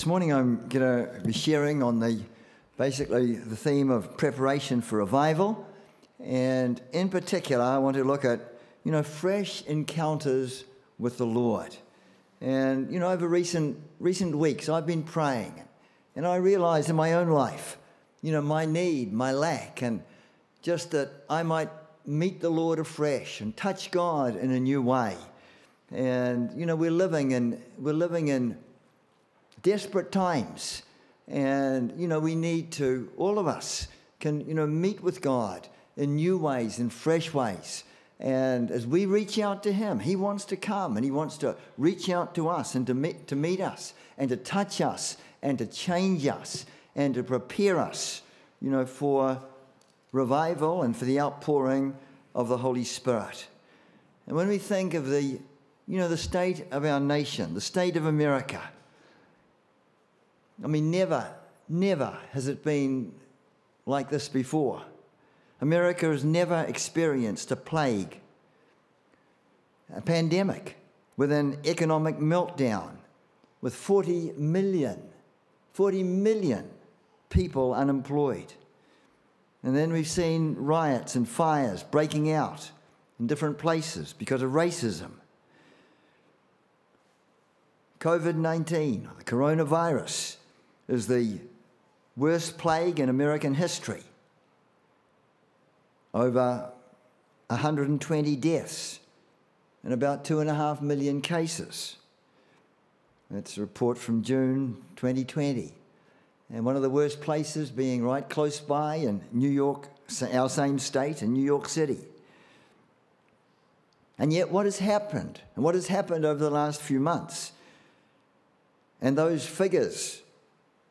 This morning I'm going to be sharing on the basically the theme of preparation for revival, and in particular I want to look at you know fresh encounters with the Lord. And you know over recent recent weeks I've been praying, and I realized in my own life, you know my need, my lack, and just that I might meet the Lord afresh and touch God in a new way. And you know we're living in we're living in desperate times. And, you know, we need to, all of us can, you know, meet with God in new ways, in fresh ways. And as we reach out to Him, He wants to come and He wants to reach out to us and to meet, to meet us and to touch us and to change us and to prepare us, you know, for revival and for the outpouring of the Holy Spirit. And when we think of the, you know, the state of our nation, the state of America, I mean, never, never has it been like this before. America has never experienced a plague, a pandemic, with an economic meltdown, with 40 million, 40 million people unemployed. And then we've seen riots and fires breaking out in different places because of racism. COVID 19, the coronavirus, is the worst plague in American history. Over 120 deaths and about two and a half million cases. That's a report from June 2020. And one of the worst places being right close by in New York, our same state, in New York City. And yet, what has happened? And what has happened over the last few months? And those figures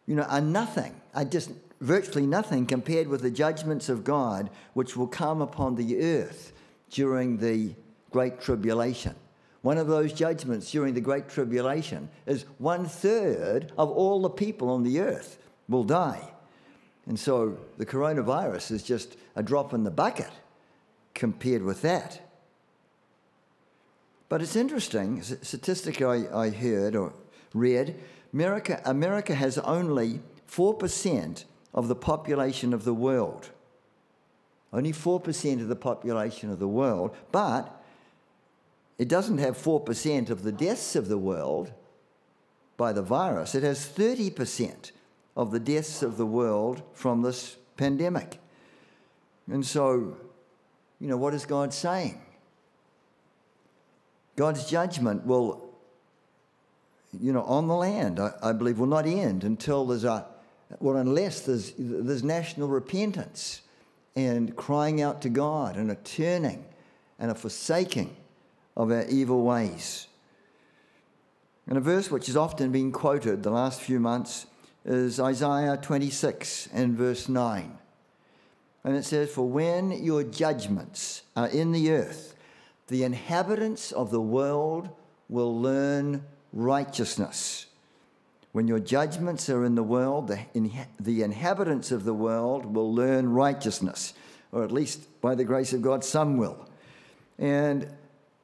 you know, are nothing, are just virtually nothing compared with the judgments of God which will come upon the earth during the Great Tribulation. One of those judgments during the Great Tribulation is one third of all the people on the earth will die. And so the coronavirus is just a drop in the bucket compared with that. But it's interesting, a statistic I, I heard or read America, America has only 4% of the population of the world. Only 4% of the population of the world, but it doesn't have 4% of the deaths of the world by the virus. It has 30% of the deaths of the world from this pandemic. And so, you know, what is God saying? God's judgment will you know, on the land, I, I, believe, will not end until there's a, well, unless there's, there's national repentance and crying out to God and a turning and a forsaking of our evil ways. And a verse which has often been quoted the last few months is Isaiah 26 and verse 9. And it says, For when your judgments are in the earth, the inhabitants of the world will learn righteousness. When your judgments are in the world, the, the inhabitants of the world will learn righteousness, or at least by the grace of God, some will. And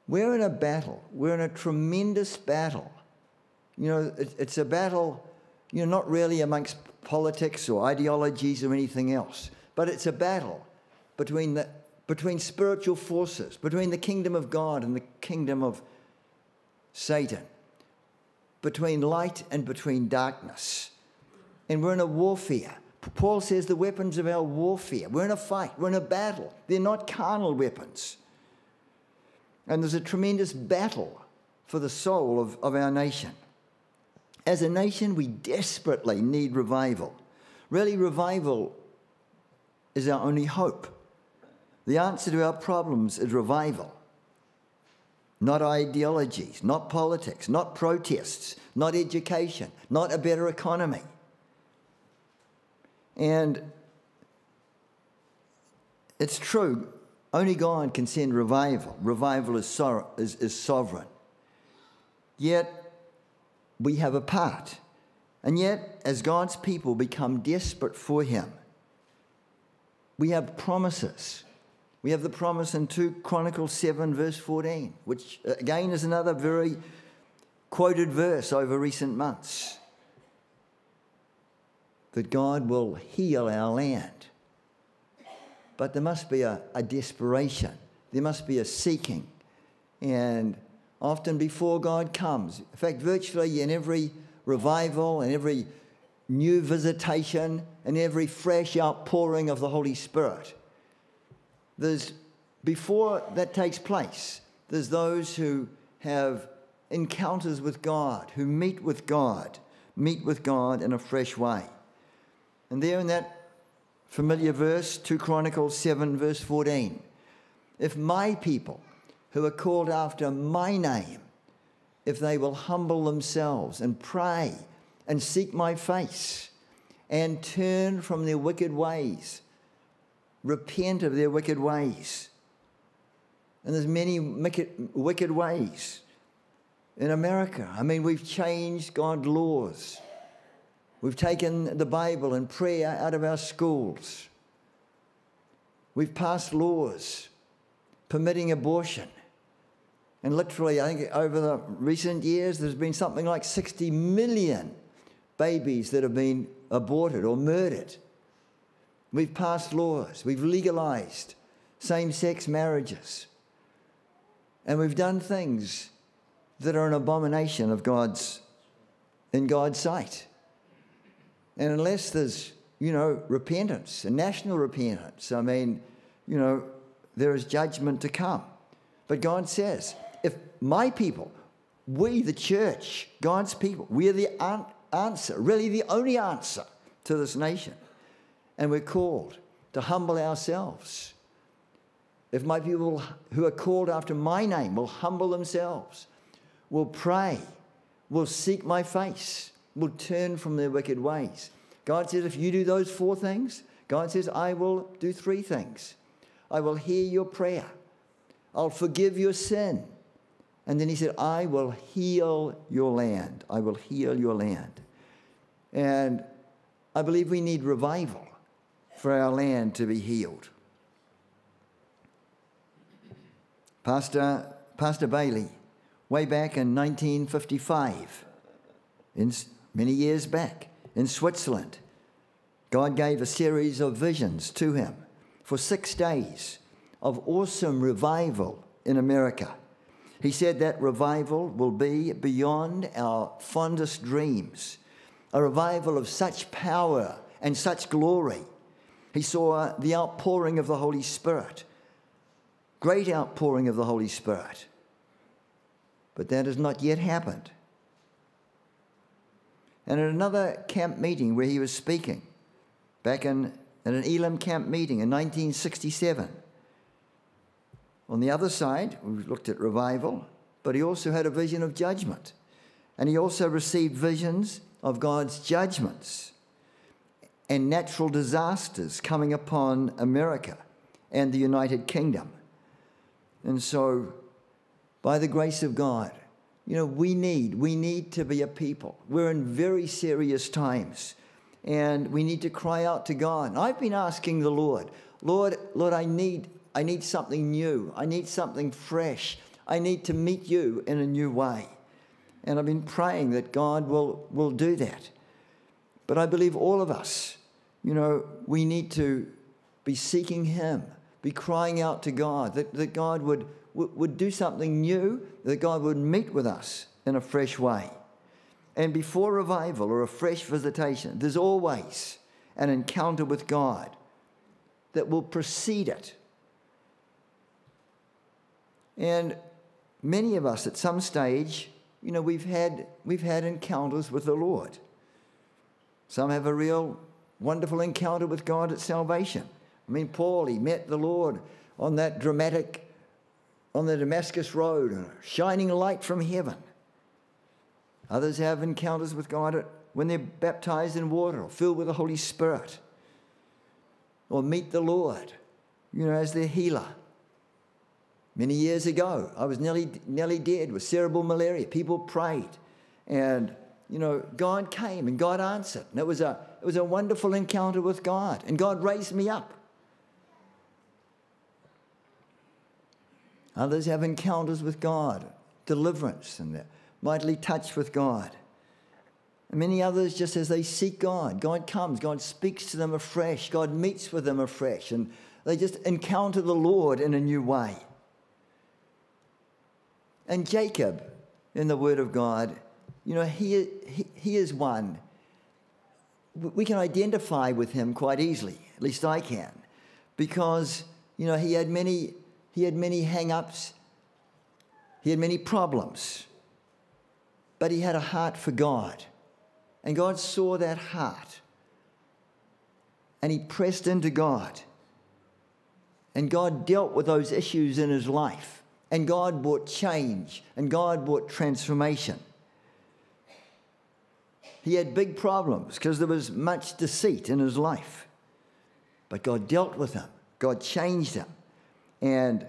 we're in a battle. We're in a tremendous battle. You know, it, it's a battle, you know, not really amongst politics or ideologies or anything else, but it's a battle between, the, between spiritual forces, between the kingdom of God and the kingdom of Satan between light and between darkness. And we're in a warfare. Paul says the weapons of our warfare. We're in a fight, we're in a battle. They're not carnal weapons. And there's a tremendous battle for the soul of, of our nation. As a nation, we desperately need revival. Really, revival is our only hope. The answer to our problems is revival not ideologies, not politics, not protests, not education, not a better economy. And it's true, only God can send revival. Revival is, is, is sovereign. Yet, we have a part. And yet, as God's people become desperate for Him, we have promises we have the promise in 2 Chronicles 7, verse 14, which uh, again is another very quoted verse over recent months. that God will heal our land. But there must be a, a desperation, there must be a seeking. And often before God comes, in fact, virtually in every revival and every new visitation and every fresh outpouring of the Holy Spirit, there's before that takes place, there's those who have encounters with God, who meet with God, meet with God in a fresh way. And there in that familiar verse, 2 Chronicles 7, verse 14, if my people who are called after my name, if they will humble themselves and pray and seek my face and turn from their wicked ways, repent of their wicked ways. And there's many wicked ways in America. I mean, we've changed God's laws. We've taken the Bible and prayer out of our schools. We've passed laws permitting abortion. And literally, I think over the recent years, there's been something like 60 million babies that have been aborted or murdered. We've passed laws. We've legalized same sex marriages. And we've done things that are an abomination of God's in God's sight. And unless there's, you know, repentance, a national repentance, I mean, you know, there is judgment to come. But God says, if my people, we, the church, God's people, we are the answer, really the only answer to this nation. And we're called to humble ourselves. If my people who are called after my name will humble themselves, will pray, will seek my face, will turn from their wicked ways. God says, if you do those four things, God says, I will do three things. I will hear your prayer. I'll forgive your sin. And then he said, I will heal your land. I will heal your land. And I believe we need revival for our land to be healed. Pastor, Pastor Bailey way back in 1955, in, many years back, in Switzerland. God gave a series of visions to him for six days of awesome revival in America. He said that revival will be beyond our fondest dreams, a revival of such power and such glory. He saw uh, the outpouring of the Holy Spirit, great outpouring of the Holy Spirit. But that has not yet happened. And at another camp meeting where he was speaking, back in, at an Elim camp meeting in 1967, on the other side, we looked at revival, but he also had a vision of judgment. And he also received visions of God's judgments and natural disasters coming upon America and the United Kingdom. And so by the grace of God. You know, we need, we need to be a people. We're in very serious times and we need to cry out to God. I've been asking the Lord, Lord, Lord, I need, I need something new. I need something fresh. I need to meet you in a new way. And I've been praying that God will, will do that. But I believe all of us, you know, we need to be seeking Him, be crying out to God, that, that God would, would do something new, that God would meet with us in a fresh way. And before revival or a fresh visitation, there's always an encounter with God that will precede it. And many of us at some stage, you know, we've had, we've had encounters with the Lord. Some have a real wonderful encounter with God at salvation. I mean, Paul, he met the Lord on that dramatic on the Damascus Road, a shining light from heaven. Others have encounters with God when they're baptized in water or filled with the Holy Spirit or meet the Lord, you know, as their healer. Many years ago, I was nearly, nearly dead with cerebral malaria. People prayed, and you know, God came and God answered. And it was a, it was a wonderful encounter with God, and God raised me up. Others have encounters with God, deliverance, and they're mightily touched with God. And many others, just as they seek God, God comes, God speaks to them afresh, God meets with them afresh, and they just encounter the Lord in a new way. And Jacob, in the Word of God, you know, he, he, he is one. We can identify with him quite easily, at least I can, because, you know, he had many, he had many hang ups, he had many problems, but he had a heart for God. And God saw that heart. And he pressed into God. And God dealt with those issues in his life. And God brought change. And God brought transformation. He had big problems because there was much deceit in his life. But God dealt with him, God changed him. And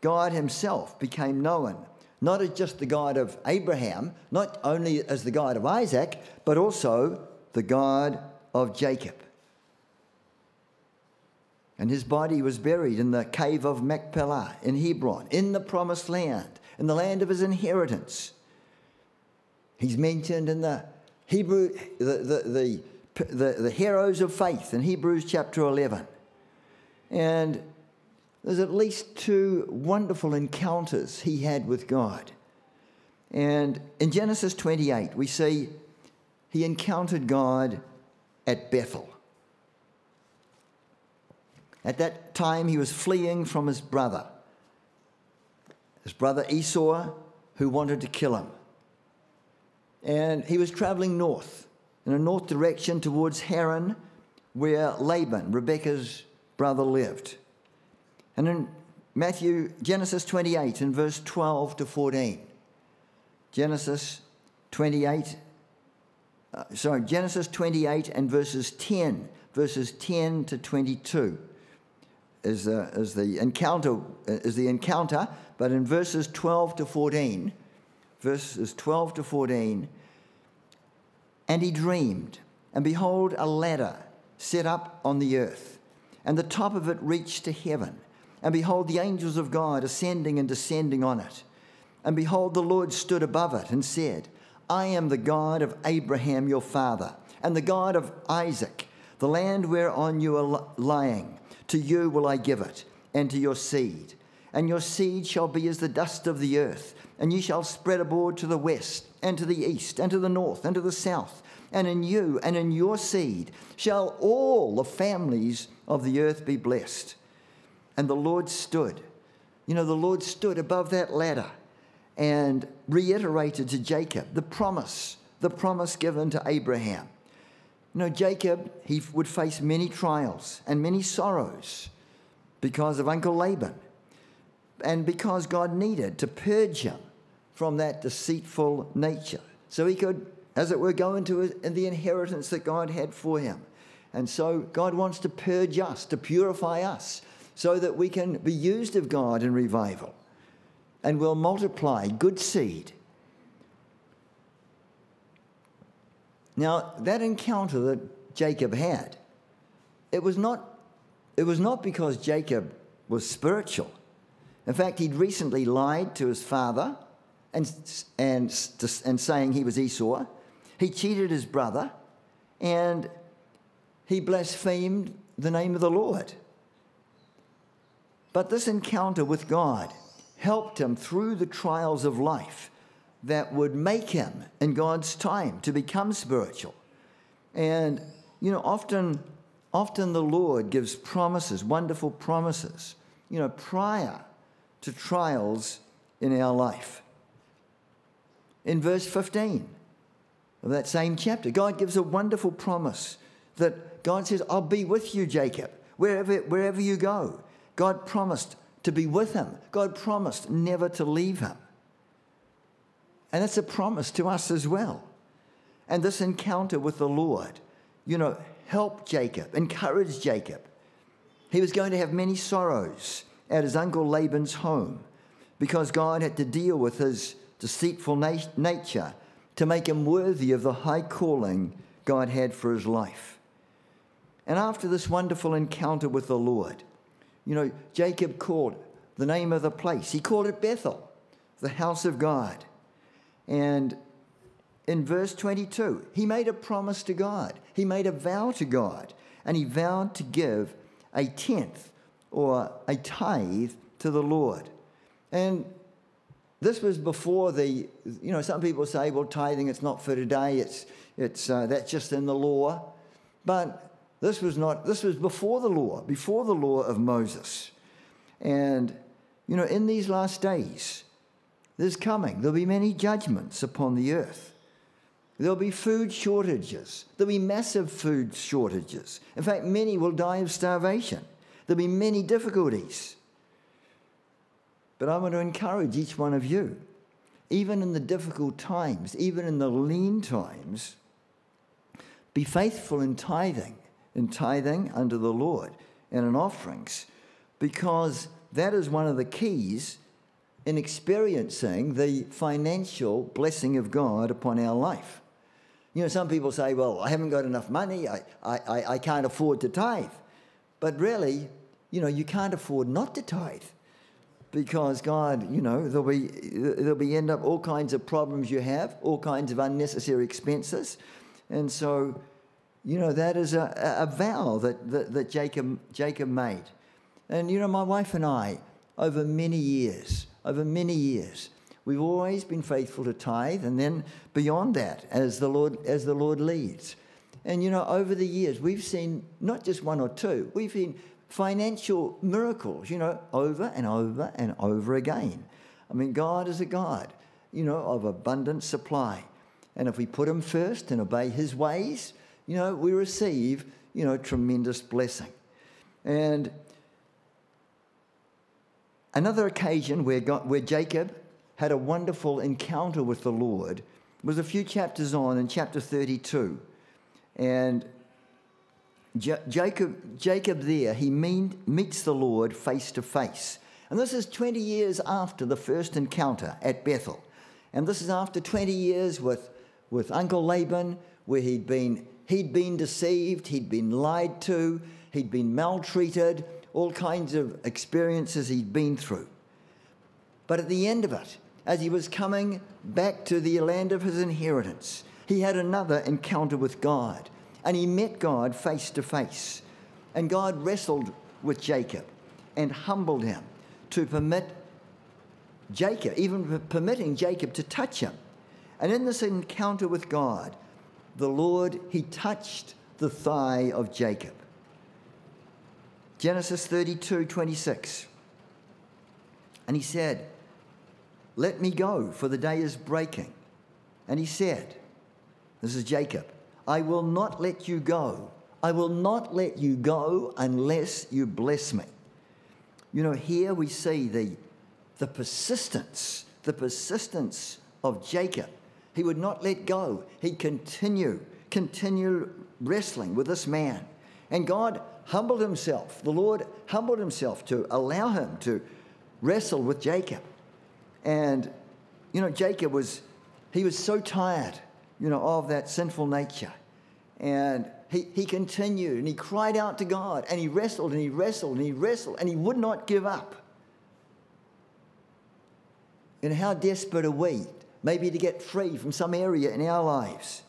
God Himself became known not as just the God of Abraham, not only as the God of Isaac, but also the God of Jacob. And his body was buried in the cave of Machpelah in Hebron, in the promised land, in the land of his inheritance. He's mentioned in the Hebrew, the, the, the, the, the heroes of faith in Hebrews chapter 11. And there's at least two wonderful encounters he had with God. And in Genesis 28, we see he encountered God at Bethel. At that time, he was fleeing from his brother, his brother Esau, who wanted to kill him. And he was traveling north, in a north direction towards Haran, where Laban, Rebekah's brother, lived. And in Matthew, Genesis 28, in verse 12 to 14. Genesis 28, uh, sorry, Genesis 28 and verses 10, verses 10 to 22 is, uh, is the encounter, is the encounter, but in verses 12 to 14, verses 12 to 14, and he dreamed, and behold, a ladder set up on the earth, and the top of it reached to heaven and behold, the angels of God ascending and descending on it. And behold, the Lord stood above it and said, I am the God of Abraham your father, and the God of Isaac. The land whereon you are lying, to you will I give it, and to your seed. And your seed shall be as the dust of the earth, and ye shall spread abroad to the west, and to the east, and to the north, and to the south. And in you and in your seed shall all the families of the earth be blessed. And the Lord stood. You know, the Lord stood above that ladder and reiterated to Jacob the promise, the promise given to Abraham. You know, Jacob, he would face many trials and many sorrows because of Uncle Laban and because God needed to purge him from that deceitful nature so he could, as it were, go into the inheritance that God had for him. And so God wants to purge us, to purify us, so that we can be used of God in revival and will multiply good seed. Now, that encounter that Jacob had, it was not, it was not because Jacob was spiritual. In fact, he'd recently lied to his father and, and, and saying he was Esau. He cheated his brother and he blasphemed the name of the Lord. But this encounter with God helped him through the trials of life that would make him, in God's time, to become spiritual. And, you know, often, often the Lord gives promises, wonderful promises, you know, prior to trials in our life. In verse 15 of that same chapter, God gives a wonderful promise that God says, I'll be with you, Jacob, wherever, wherever you go. God promised to be with him. God promised never to leave him. And that's a promise to us as well. And this encounter with the Lord, you know, helped Jacob, encouraged Jacob. He was going to have many sorrows at his uncle Laban's home because God had to deal with his deceitful nat- nature to make him worthy of the high calling God had for his life. And after this wonderful encounter with the Lord, you know, Jacob called the name of the place, he called it Bethel, the house of God. And in verse 22, he made a promise to God. He made a vow to God, and he vowed to give a tenth or a tithe to the Lord. And this was before the, you know, some people say, well, tithing, it's not for today, it's, it's, uh, that's just in the law. But this was not, this was before the law, before the law of Moses. And, you know, in these last days, there's coming, there'll be many judgments upon the earth. There'll be food shortages. There'll be massive food shortages. In fact, many will die of starvation. There'll be many difficulties. But I want to encourage each one of you, even in the difficult times, even in the lean times, be faithful in tithing, in tithing unto the Lord and in offerings, because that is one of the keys in experiencing the financial blessing of God upon our life. You know, some people say, well, I haven't got enough money, I, I, I can't afford to tithe. But really, you know, you can't afford not to tithe because God, you know, there'll be, there'll be end up all kinds of problems you have, all kinds of unnecessary expenses. And so, you know, that is a, a vow that, that, that Jacob, Jacob made. And, you know, my wife and I, over many years, over many years, we've always been faithful to tithe and then beyond that as the Lord, as the Lord leads. And, you know, over the years, we've seen not just one or two, we've seen financial miracles, you know, over and over and over again. I mean, God is a God, you know, of abundant supply. And if we put Him first and obey His ways, you know, we receive, you know, tremendous blessing. And another occasion where, God, where Jacob had a wonderful encounter with the Lord was a few chapters on in chapter 32. And Jacob, Jacob there, he mean, meets the Lord face to face. And this is 20 years after the first encounter at Bethel. And this is after 20 years with, with Uncle Laban, where he'd been, he'd been deceived, he'd been lied to, he'd been maltreated, all kinds of experiences he'd been through. But at the end of it, as he was coming back to the land of his inheritance, he had another encounter with God and he met God face to face. And God wrestled with Jacob and humbled him to permit Jacob, even permitting Jacob to touch him. And in this encounter with God, the Lord, he touched the thigh of Jacob. Genesis 32 26. And he said, Let me go, for the day is breaking. And he said, This is Jacob, I will not let you go. I will not let you go unless you bless me. You know, here we see the, the persistence, the persistence of Jacob. He would not let go. He'd continue, continue wrestling with this man. And God humbled himself. The Lord humbled himself to allow him to wrestle with Jacob. And, you know, Jacob was, he was so tired, you know, of that sinful nature. And he, he continued and he cried out to God and he wrestled and he wrestled and he wrestled and he would not give up. And how desperate are we, maybe to get free from some area in our lives?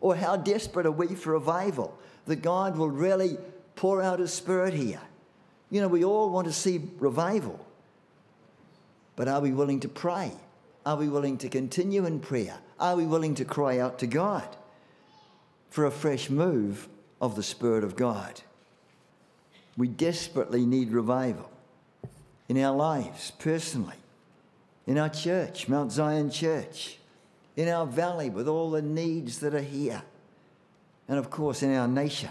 Or how desperate are we for revival that God will really pour out His Spirit here? You know, we all want to see revival. But are we willing to pray? Are we willing to continue in prayer? Are we willing to cry out to God? For a fresh move of the Spirit of God. We desperately need revival in our lives, personally, in our church, Mount Zion Church, in our valley with all the needs that are here, and of course in our nation.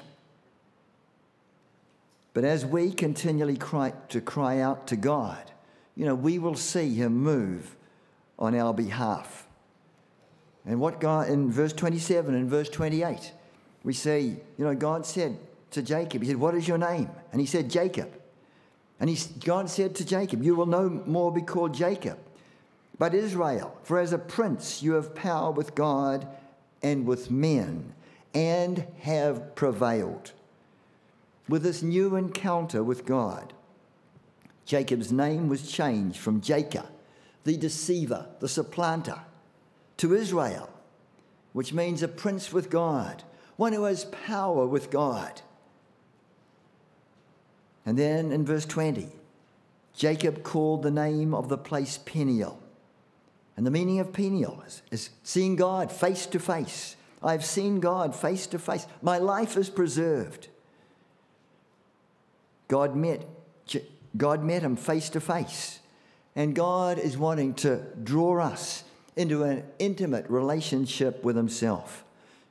But as we continually cry to cry out to God, you know, we will see Him move on our behalf. And what God, in verse 27 and verse 28, we see, you know, God said to Jacob, He said, What is your name? And he said, Jacob. And he, God said to Jacob, You will no more be called Jacob, but Israel, for as a prince you have power with God and with men, and have prevailed. With this new encounter with God, Jacob's name was changed from Jacob, the deceiver, the supplanter, to Israel, which means a prince with God, one who has power with God. And then in verse 20, Jacob called the name of the place Peniel. And the meaning of Peniel is, is seeing God face to face. I've seen God face to face. My life is preserved. God met, God met him face to face. And God is wanting to draw us into an intimate relationship with himself.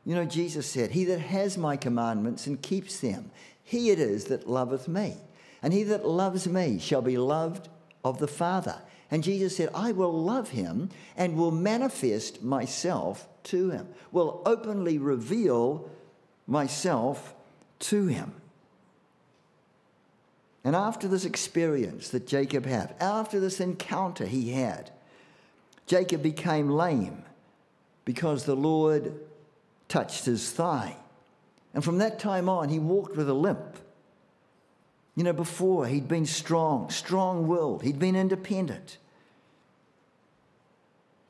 You know, Jesus said, He that has my commandments and keeps them, he it is that loveth me. And he that loves me shall be loved of the Father. And Jesus said, I will love him and will manifest myself to him, will openly reveal myself to him. And after this experience that Jacob had, after this encounter he had, Jacob became lame because the Lord touched his thigh. And from that time on, he walked with a limp. You know, before he'd been strong, strong willed, he'd been independent.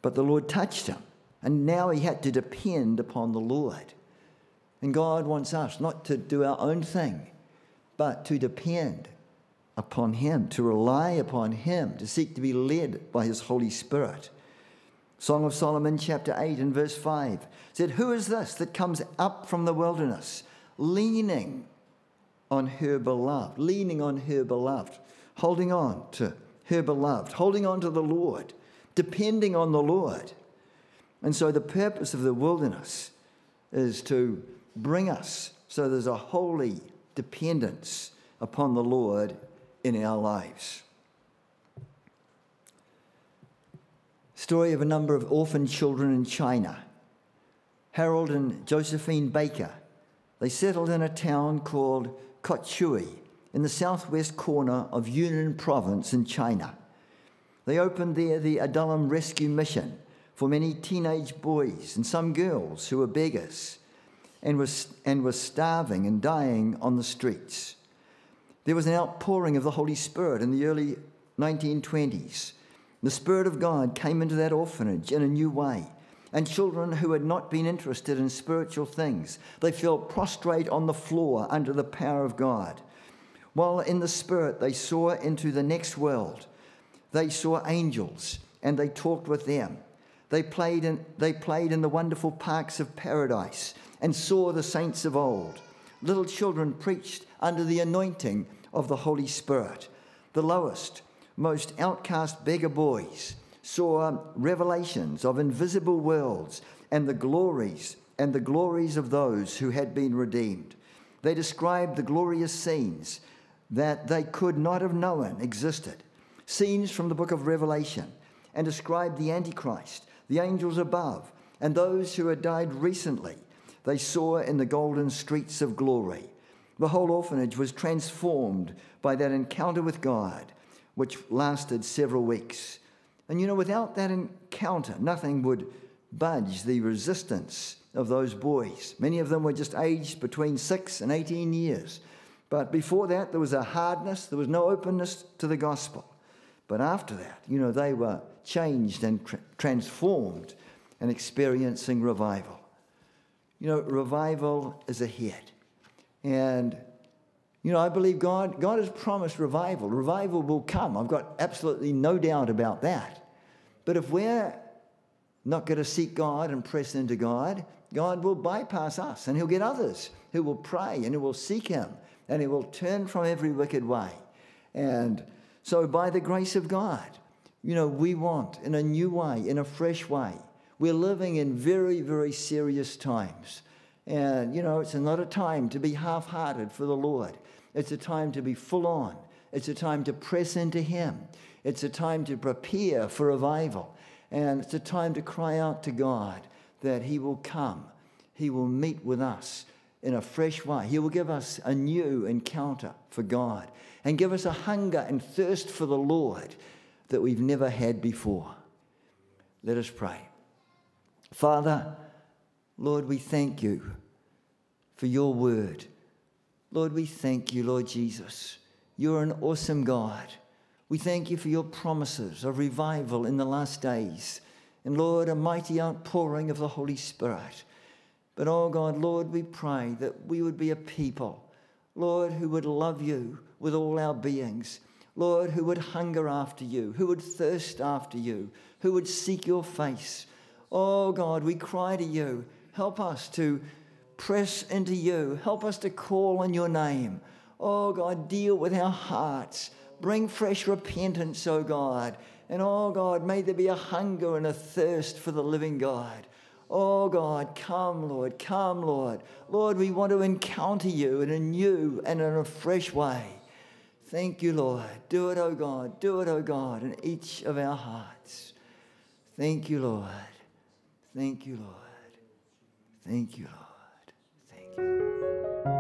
But the Lord touched him, and now he had to depend upon the Lord. And God wants us not to do our own thing, but to depend upon Him, to rely upon Him, to seek to be led by His Holy Spirit. Song of Solomon, chapter 8 and verse 5 said, Who is this that comes up from the wilderness, leaning on her beloved, leaning on her beloved, holding on to her beloved, holding on to the Lord, depending on the Lord? And so the purpose of the wilderness is to bring us so there's a holy dependence upon the Lord in our lives. Story of a number of orphan children in China. Harold and Josephine Baker. They settled in a town called Kotchiu in the southwest corner of Yunnan province in China. They opened there the Adullam Rescue Mission for many teenage boys and some girls who were beggars and were, and were starving and dying on the streets. There was an outpouring of the Holy Spirit in the early 1920s. The Spirit of God came into that orphanage in a new way. And children who had not been interested in spiritual things, they fell prostrate on the floor under the power of God. While in the Spirit, they saw into the next world. They saw angels and they talked with them. They played in, they played in the wonderful parks of paradise and saw the saints of old. Little children preached under the anointing of the Holy Spirit. The lowest, most outcast beggar boys saw revelations of invisible worlds and the glories and the glories of those who had been redeemed. They described the glorious scenes that they could not have known existed, scenes from the book of Revelation, and described the Antichrist, the angels above, and those who had died recently. They saw in the golden streets of glory. The whole orphanage was transformed by that encounter with God, which lasted several weeks. And you know, without that encounter, nothing would budge the resistance of those boys. Many of them were just aged between six and 18 years. But before that, there was a hardness, there was no openness to the gospel. But after that, you know, they were changed and tra- transformed and experiencing revival. You know, revival is ahead. And, you know, I believe God, God has promised revival. Revival will come. I've got absolutely no doubt about that. But if we're not going to seek God and press into God, God will bypass us and He'll get others who will pray and who will seek Him and He will turn from every wicked way. And so, by the grace of God, you know, we want in a new way, in a fresh way. We're living in very, very serious times. And, you know, it's not a time to be half hearted for the Lord. It's a time to be full on. It's a time to press into Him. It's a time to prepare for revival. And it's a time to cry out to God that He will come. He will meet with us in a fresh way. He will give us a new encounter for God and give us a hunger and thirst for the Lord that we've never had before. Let us pray. Father, Lord, we thank you for your word. Lord, we thank you, Lord Jesus. You're an awesome God. We thank you for your promises of revival in the last days. And Lord, a mighty outpouring of the Holy Spirit. But oh God, Lord, we pray that we would be a people, Lord, who would love you with all our beings. Lord, who would hunger after you, who would thirst after you, who would seek your face. Oh God, we cry to you. Help us to press into you. Help us to call on your name. Oh God, deal with our hearts. Bring fresh repentance, oh God. And oh God, may there be a hunger and a thirst for the living God. Oh God, come, Lord, come, Lord. Lord, we want to encounter you in a new and in a fresh way. Thank you, Lord. Do it, oh God. Do it, oh God, in each of our hearts. Thank you, Lord. Thank you, Lord. Thank you, Lord. Thank you.